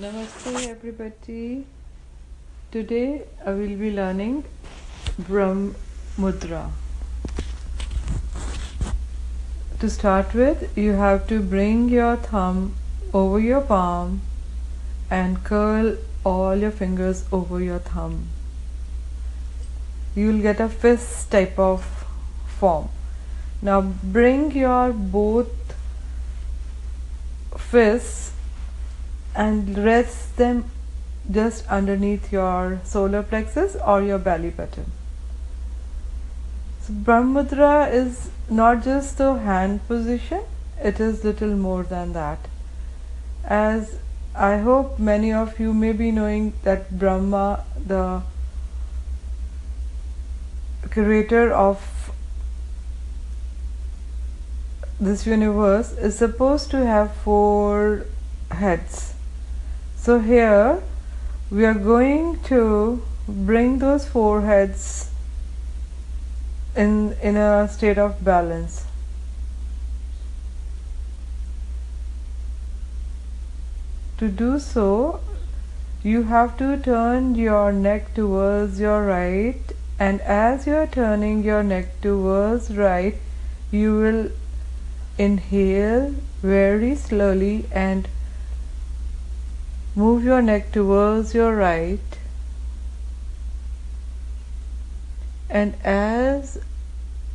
Namaste everybody. Today I will be learning Brahm Mudra. To start with, you have to bring your thumb over your palm and curl all your fingers over your thumb. You will get a fist type of form. Now bring your both fists and rest them just underneath your solar plexus or your belly button. So Brahm Mudra is not just the hand position, it is little more than that. As I hope many of you may be knowing that Brahma, the creator of this universe, is supposed to have four heads so here we are going to bring those foreheads in, in a state of balance. To do so, you have to turn your neck towards your right and as you are turning your neck towards right, you will inhale very slowly and Move your neck towards your right. And as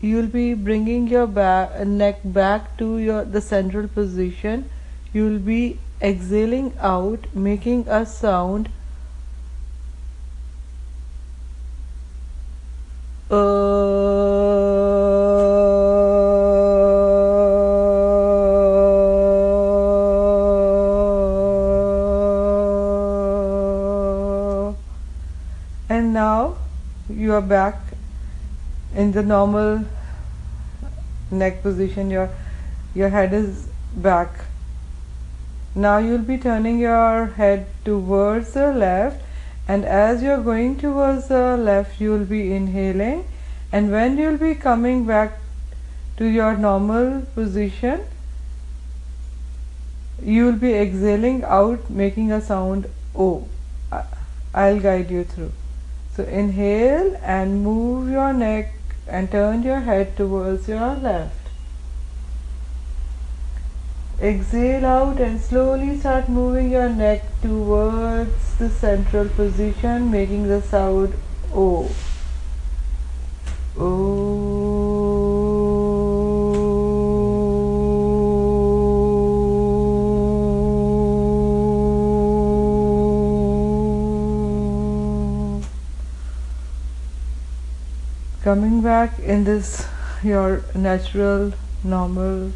you'll be bringing your back, neck back to your the central position you'll be exhaling out making a sound uh, you are back in the normal neck position. Your your head is back. Now you'll be turning your head towards the left and as you're going towards the left you'll be inhaling. And when you'll be coming back to your normal position you'll be exhaling out making a sound O. I'll guide you through so inhale and move your neck and turn your head towards your left. Exhale out and slowly start moving your neck towards the central position, making the sound O. O. coming back in this your natural normal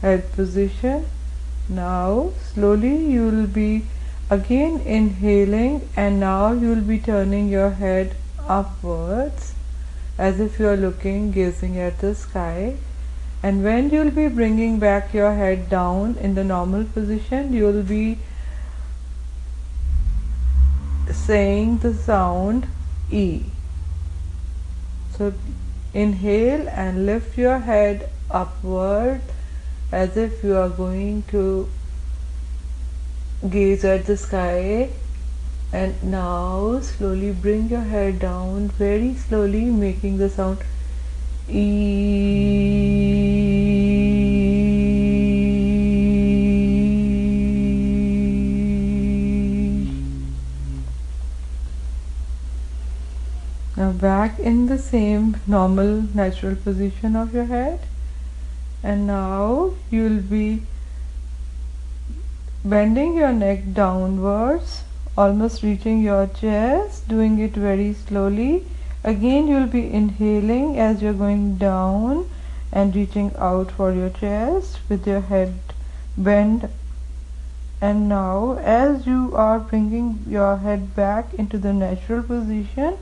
head position. Now slowly you will be again inhaling and now you will be turning your head upwards as if you are looking gazing at the sky. And when you will be bringing back your head down in the normal position you will be saying the sound E so inhale and lift your head upward as if you are going to gaze at the sky. And now slowly bring your head down very slowly making the sound. E in the same normal natural position of your head. And now you will be bending your neck downwards almost reaching your chest doing it very slowly. Again you will be inhaling as you're going down and reaching out for your chest with your head bent. And now as you are bringing your head back into the natural position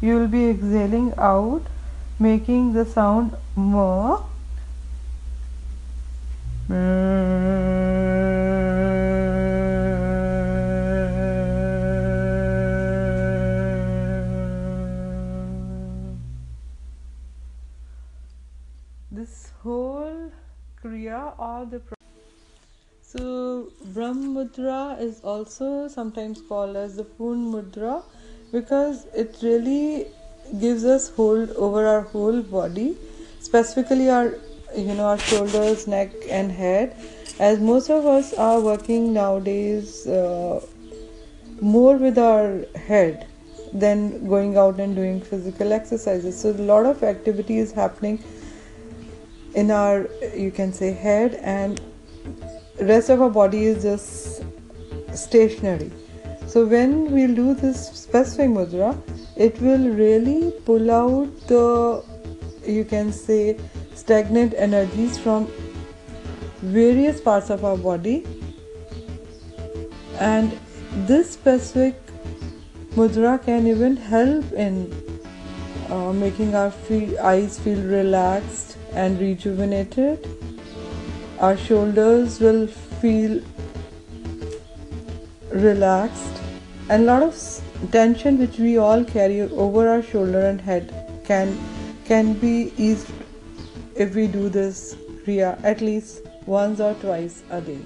you will be exhaling out making the sound more. This whole kriya or the So Brahm Mudra is also sometimes called as the Purn Mudra because it really gives us hold over our whole body, specifically our you know our shoulders, neck, and head. As most of us are working nowadays uh, more with our head than going out and doing physical exercises. So a lot of activity is happening in our you can say head and rest of our body is just stationary so when we'll do this specific mudra it will really pull out the you can say stagnant energies from various parts of our body. And this specific mudra can even help in uh, making our feel, eyes feel relaxed and rejuvenated. Our shoulders will feel relaxed and a lot of tension which we all carry over our shoulder and head can can be eased if we do this kriya at least once or twice a day